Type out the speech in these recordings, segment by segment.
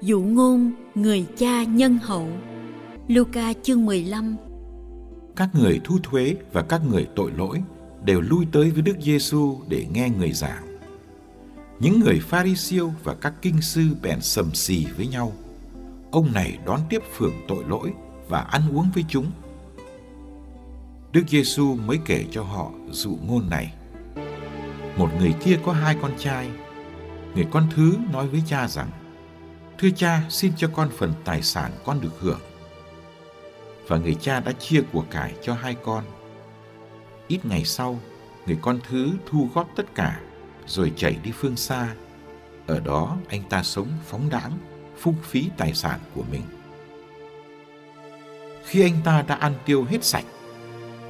Dụ ngôn, người cha nhân hậu Luca chương 15 Các người thu thuế và các người tội lỗi đều lui tới với Đức Giêsu để nghe người giảng. Những người pha ri siêu và các kinh sư bèn sầm xì với nhau. Ông này đón tiếp phường tội lỗi và ăn uống với chúng. Đức Giêsu mới kể cho họ dụ ngôn này. Một người kia có hai con trai. Người con thứ nói với cha rằng: Thưa cha, xin cho con phần tài sản con được hưởng. Và người cha đã chia của cải cho hai con. Ít ngày sau, người con thứ thu góp tất cả, rồi chạy đi phương xa. Ở đó anh ta sống phóng đãng, phung phí tài sản của mình. Khi anh ta đã ăn tiêu hết sạch,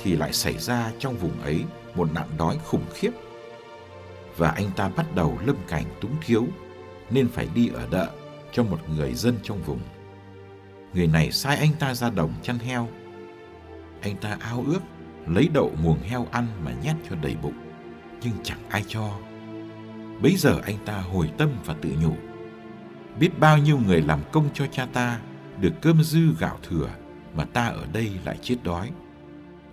thì lại xảy ra trong vùng ấy một nạn đói khủng khiếp. Và anh ta bắt đầu lâm cảnh túng thiếu, nên phải đi ở đợ cho một người dân trong vùng. Người này sai anh ta ra đồng chăn heo. Anh ta ao ước lấy đậu muồng heo ăn mà nhét cho đầy bụng, nhưng chẳng ai cho. Bấy giờ anh ta hồi tâm và tự nhủ. Biết bao nhiêu người làm công cho cha ta được cơm dư gạo thừa mà ta ở đây lại chết đói.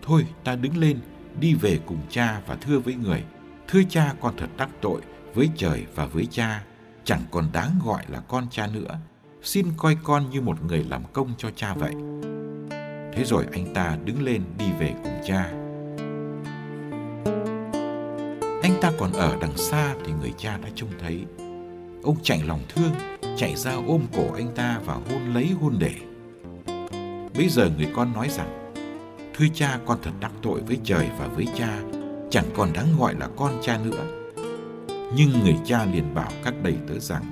Thôi ta đứng lên đi về cùng cha và thưa với người. Thưa cha con thật đắc tội với trời và với cha chẳng còn đáng gọi là con cha nữa. Xin coi con như một người làm công cho cha vậy. Thế rồi anh ta đứng lên đi về cùng cha. Anh ta còn ở đằng xa thì người cha đã trông thấy. Ông chạy lòng thương, chạy ra ôm cổ anh ta và hôn lấy hôn để. Bây giờ người con nói rằng, Thưa cha con thật đắc tội với trời và với cha, chẳng còn đáng gọi là con cha nữa nhưng người cha liền bảo các đầy tớ rằng,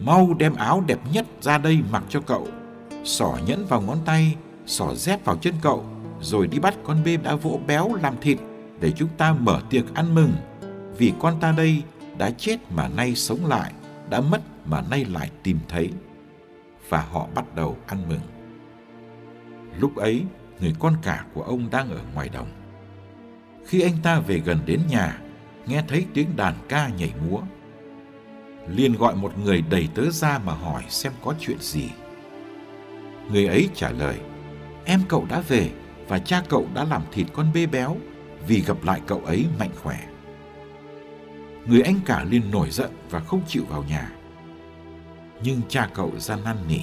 Mau đem áo đẹp nhất ra đây mặc cho cậu. Xỏ nhẫn vào ngón tay, Xỏ dép vào chân cậu, Rồi đi bắt con bê đã vỗ béo làm thịt Để chúng ta mở tiệc ăn mừng. Vì con ta đây đã chết mà nay sống lại, Đã mất mà nay lại tìm thấy. Và họ bắt đầu ăn mừng. Lúc ấy, người con cả của ông đang ở ngoài đồng. Khi anh ta về gần đến nhà nghe thấy tiếng đàn ca nhảy múa. liền gọi một người đầy tớ ra mà hỏi xem có chuyện gì. Người ấy trả lời, em cậu đã về và cha cậu đã làm thịt con bê béo vì gặp lại cậu ấy mạnh khỏe. Người anh cả liền nổi giận và không chịu vào nhà. Nhưng cha cậu ra năn nỉ.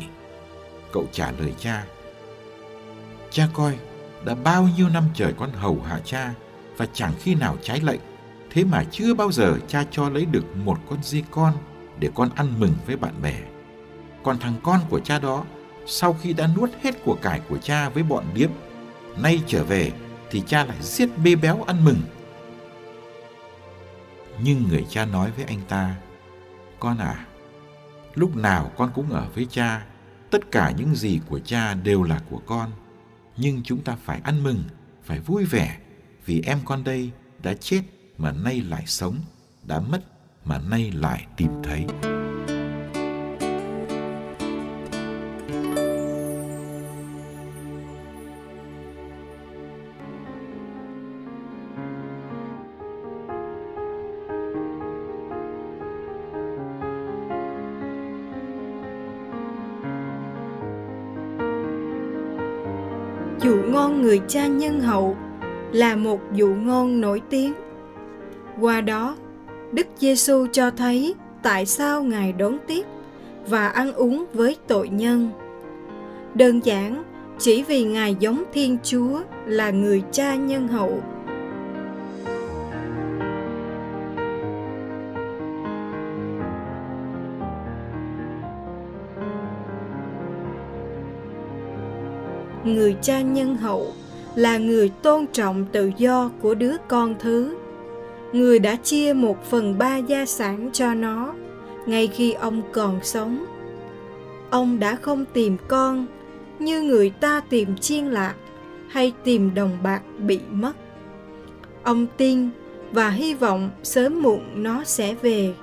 Cậu trả lời cha, Cha coi, đã bao nhiêu năm trời con hầu hạ cha và chẳng khi nào trái lệnh Thế mà chưa bao giờ cha cho lấy được một con dê con để con ăn mừng với bạn bè. Còn thằng con của cha đó, sau khi đã nuốt hết của cải của cha với bọn điếm, nay trở về thì cha lại giết bê béo ăn mừng. Nhưng người cha nói với anh ta, Con à, lúc nào con cũng ở với cha, tất cả những gì của cha đều là của con. Nhưng chúng ta phải ăn mừng, phải vui vẻ, vì em con đây đã chết mà nay lại sống, đã mất mà nay lại tìm thấy. Dụ ngon người cha nhân hậu là một dụ ngôn nổi tiếng qua đó, Đức Giêsu cho thấy tại sao Ngài đón tiếp và ăn uống với tội nhân. Đơn giản chỉ vì ngài giống thiên chúa là người cha nhân hậu. Người cha nhân hậu là người tôn trọng tự do của đứa con thứ người đã chia một phần ba gia sản cho nó, ngay khi ông còn sống. Ông đã không tìm con, như người ta tìm chiên lạc hay tìm đồng bạc bị mất. Ông tin và hy vọng sớm muộn nó sẽ về,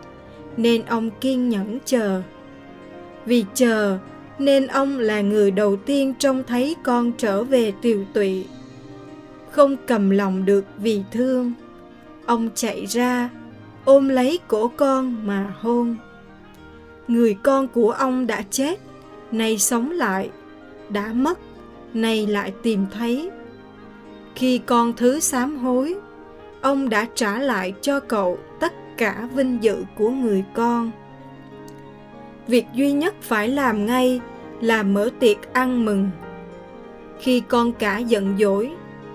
nên ông kiên nhẫn chờ. Vì chờ, nên ông là người đầu tiên trông thấy con trở về tiều tụy. Không cầm lòng được vì thương ông chạy ra, ôm lấy cổ con mà hôn. Người con của ông đã chết, nay sống lại, đã mất, nay lại tìm thấy. Khi con thứ sám hối, ông đã trả lại cho cậu tất cả vinh dự của người con. Việc duy nhất phải làm ngay là mở tiệc ăn mừng. Khi con cả giận dỗi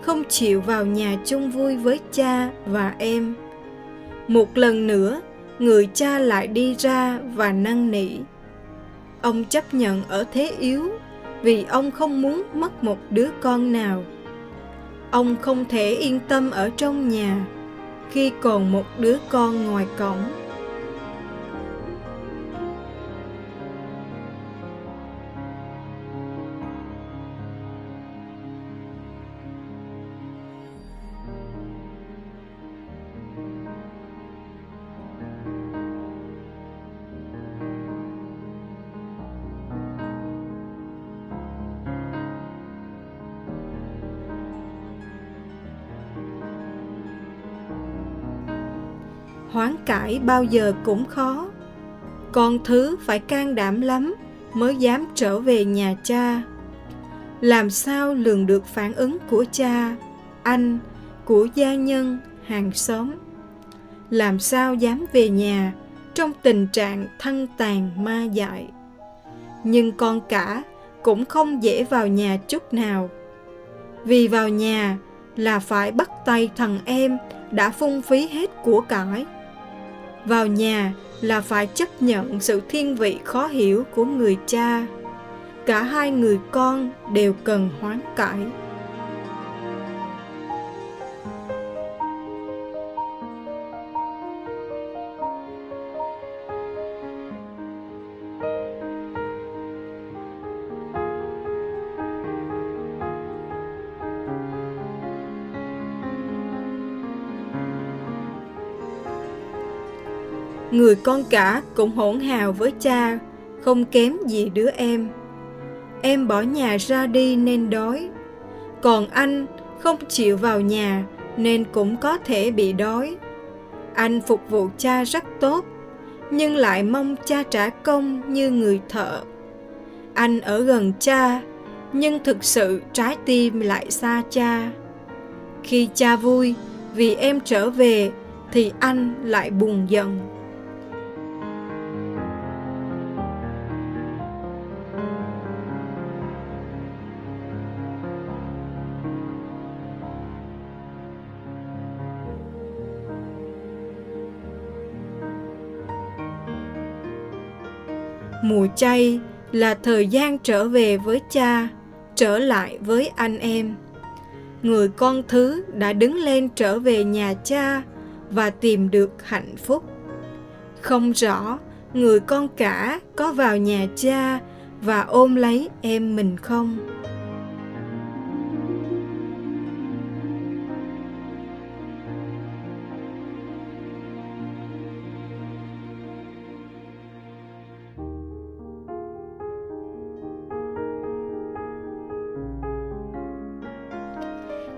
không chịu vào nhà chung vui với cha và em. Một lần nữa, người cha lại đi ra và năn nỉ. Ông chấp nhận ở thế yếu, vì ông không muốn mất một đứa con nào. Ông không thể yên tâm ở trong nhà, khi còn một đứa con ngoài cổng. Hoán cải bao giờ cũng khó. Con thứ phải can đảm lắm mới dám trở về nhà cha. Làm sao lường được phản ứng của cha, anh, của gia nhân, hàng xóm? Làm sao dám về nhà trong tình trạng thân tàn ma dại? Nhưng con cả cũng không dễ vào nhà chút nào. Vì vào nhà là phải bắt tay thằng em đã phung phí hết của cải vào nhà là phải chấp nhận sự thiên vị khó hiểu của người cha. Cả hai người con đều cần hoán cải. Người con cả cũng hỗn hào với cha, không kém gì đứa em. Em bỏ nhà ra đi nên đói. Còn anh không chịu vào nhà nên cũng có thể bị đói. Anh phục vụ cha rất tốt, nhưng lại mong cha trả công như người thợ. Anh ở gần cha, nhưng thực sự trái tim lại xa cha. Khi cha vui vì em trở về thì anh lại buồn giận. Mùa chay là thời gian trở về với cha, trở lại với anh em. Người con thứ đã đứng lên trở về nhà cha và tìm được hạnh phúc. Không rõ người con cả có vào nhà cha và ôm lấy em mình không.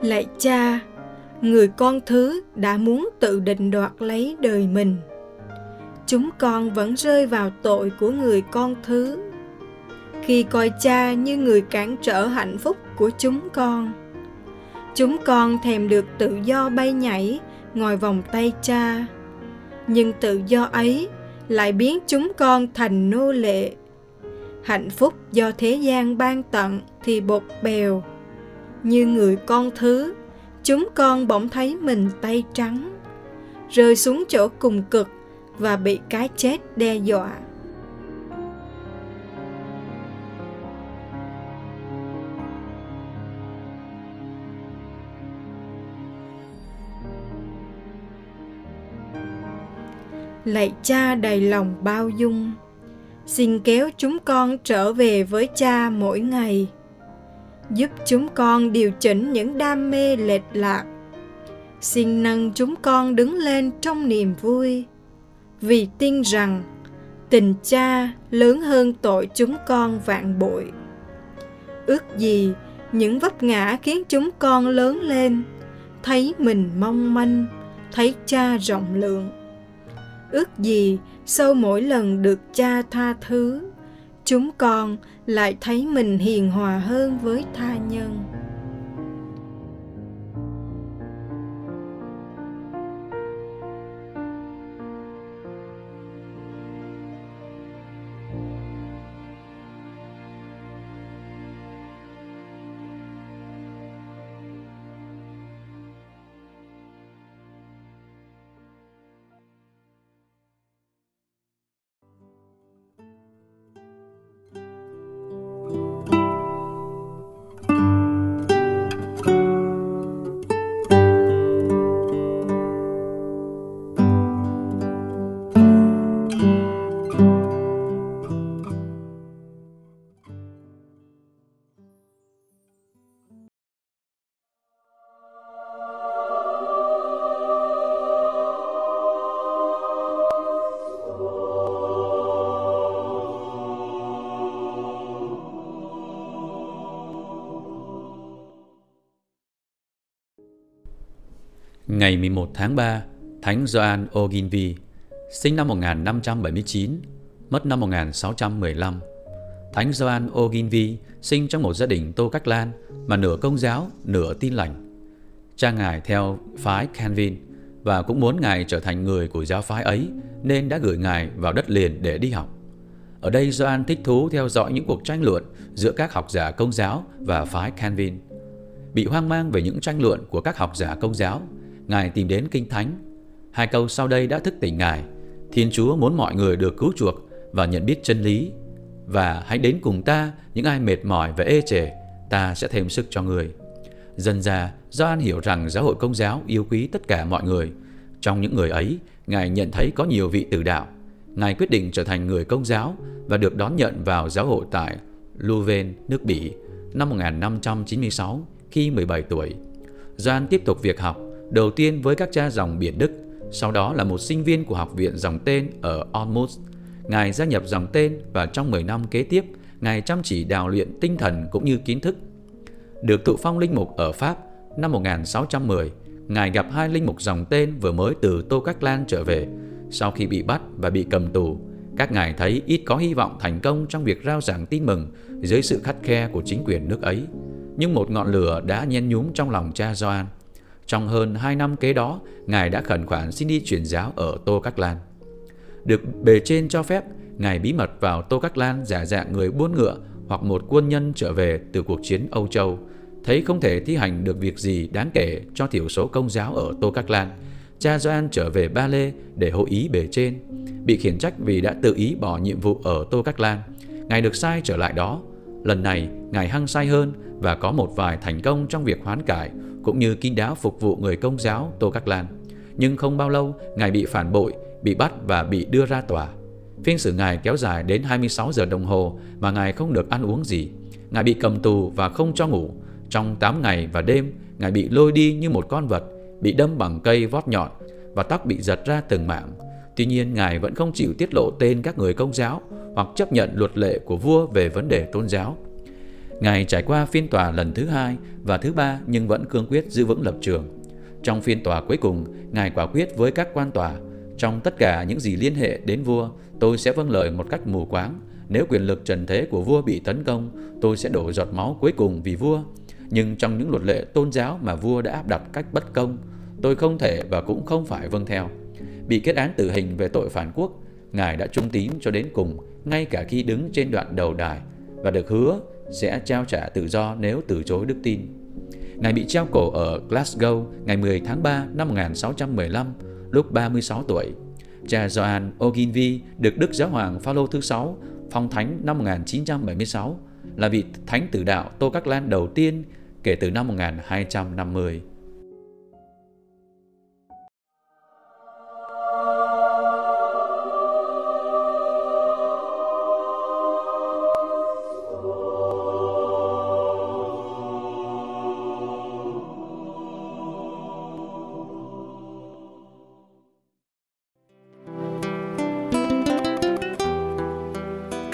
Lạy cha, người con thứ đã muốn tự định đoạt lấy đời mình. Chúng con vẫn rơi vào tội của người con thứ. Khi coi cha như người cản trở hạnh phúc của chúng con chúng con thèm được tự do bay nhảy ngoài vòng tay cha. Nhưng tự do ấy lại biến chúng con thành nô lệ. Hạnh phúc do thế gian ban tặng thì bột bèo như người con thứ. Chúng con bỗng thấy mình tay trắng, rơi xuống chỗ cùng cực và bị cái chết đe dọa. Lạy cha đầy lòng bao dung, xin kéo chúng con trở về với cha mỗi ngày giúp chúng con điều chỉnh những đam mê lệch lạc. Xin nâng chúng con đứng lên trong niềm vui, vì tin rằng tình cha lớn hơn tội chúng con vạn bội. Ước gì những vấp ngã khiến chúng con lớn lên, thấy mình mong manh, thấy cha rộng lượng. Ước gì sau mỗi lần được cha tha thứ, chúng con lại thấy mình hiền hòa hơn với tha nhân. Ngày 11 tháng 3, Thánh Gioan Ogilvy, sinh năm 1579, mất năm 1615. Thánh Gioan Ogilvy sinh trong một gia đình Tô Cách Lan mà nửa công giáo, nửa tin lành. Cha ngài theo phái Calvin và cũng muốn ngài trở thành người của giáo phái ấy nên đã gửi ngài vào đất liền để đi học. Ở đây Gioan thích thú theo dõi những cuộc tranh luận giữa các học giả công giáo và phái Calvin. Bị hoang mang về những tranh luận của các học giả công giáo, Ngài tìm đến Kinh Thánh. Hai câu sau đây đã thức tỉnh Ngài. Thiên Chúa muốn mọi người được cứu chuộc và nhận biết chân lý. Và hãy đến cùng ta, những ai mệt mỏi và ê chề, ta sẽ thêm sức cho người. Dần ra, Gioan hiểu rằng giáo hội công giáo yêu quý tất cả mọi người. Trong những người ấy, Ngài nhận thấy có nhiều vị tử đạo. Ngài quyết định trở thành người công giáo và được đón nhận vào giáo hội tại Louvain, nước Bỉ năm 1596 khi 17 tuổi. Gioan tiếp tục việc học đầu tiên với các cha dòng biển Đức, sau đó là một sinh viên của học viện dòng tên ở Ormuz. Ngài gia nhập dòng tên và trong 10 năm kế tiếp, Ngài chăm chỉ đào luyện tinh thần cũng như kiến thức. Được thụ phong linh mục ở Pháp năm 1610, Ngài gặp hai linh mục dòng tên vừa mới từ Tô Cách Lan trở về. Sau khi bị bắt và bị cầm tù, các ngài thấy ít có hy vọng thành công trong việc rao giảng tin mừng dưới sự khắt khe của chính quyền nước ấy. Nhưng một ngọn lửa đã nhen nhúm trong lòng cha Gioan. Trong hơn 2 năm kế đó, Ngài đã khẩn khoản xin đi truyền giáo ở Tô Các Lan. Được bề trên cho phép, Ngài bí mật vào Tô Các Lan giả dạng người buôn ngựa hoặc một quân nhân trở về từ cuộc chiến Âu Châu. Thấy không thể thi hành được việc gì đáng kể cho thiểu số công giáo ở Tô Các Lan, cha Gioan trở về Ba Lê để hội ý bề trên. Bị khiển trách vì đã tự ý bỏ nhiệm vụ ở Tô Các Lan, Ngài được sai trở lại đó. Lần này, Ngài hăng say hơn và có một vài thành công trong việc hoán cải cũng như kín đáo phục vụ người công giáo Tô Các Lan. Nhưng không bao lâu, Ngài bị phản bội, bị bắt và bị đưa ra tòa. Phiên xử Ngài kéo dài đến 26 giờ đồng hồ mà Ngài không được ăn uống gì. Ngài bị cầm tù và không cho ngủ. Trong 8 ngày và đêm, Ngài bị lôi đi như một con vật, bị đâm bằng cây vót nhọn và tóc bị giật ra từng mảng. Tuy nhiên, Ngài vẫn không chịu tiết lộ tên các người công giáo hoặc chấp nhận luật lệ của vua về vấn đề tôn giáo. Ngài trải qua phiên tòa lần thứ hai và thứ ba nhưng vẫn cương quyết giữ vững lập trường. Trong phiên tòa cuối cùng, Ngài quả quyết với các quan tòa, trong tất cả những gì liên hệ đến vua, tôi sẽ vâng lời một cách mù quáng. Nếu quyền lực trần thế của vua bị tấn công, tôi sẽ đổ giọt máu cuối cùng vì vua. Nhưng trong những luật lệ tôn giáo mà vua đã áp đặt cách bất công, tôi không thể và cũng không phải vâng theo. Bị kết án tử hình về tội phản quốc, Ngài đã trung tín cho đến cùng, ngay cả khi đứng trên đoạn đầu đài và được hứa sẽ trao trả tự do nếu từ chối đức tin. Ngài bị treo cổ ở Glasgow ngày 10 tháng 3 năm 1615, lúc 36 tuổi. Cha Joan Ogilvy được Đức Giáo hoàng Phaolô thứ sáu phong thánh năm 1976 là vị thánh tử đạo Tô Các Lan đầu tiên kể từ năm 1250.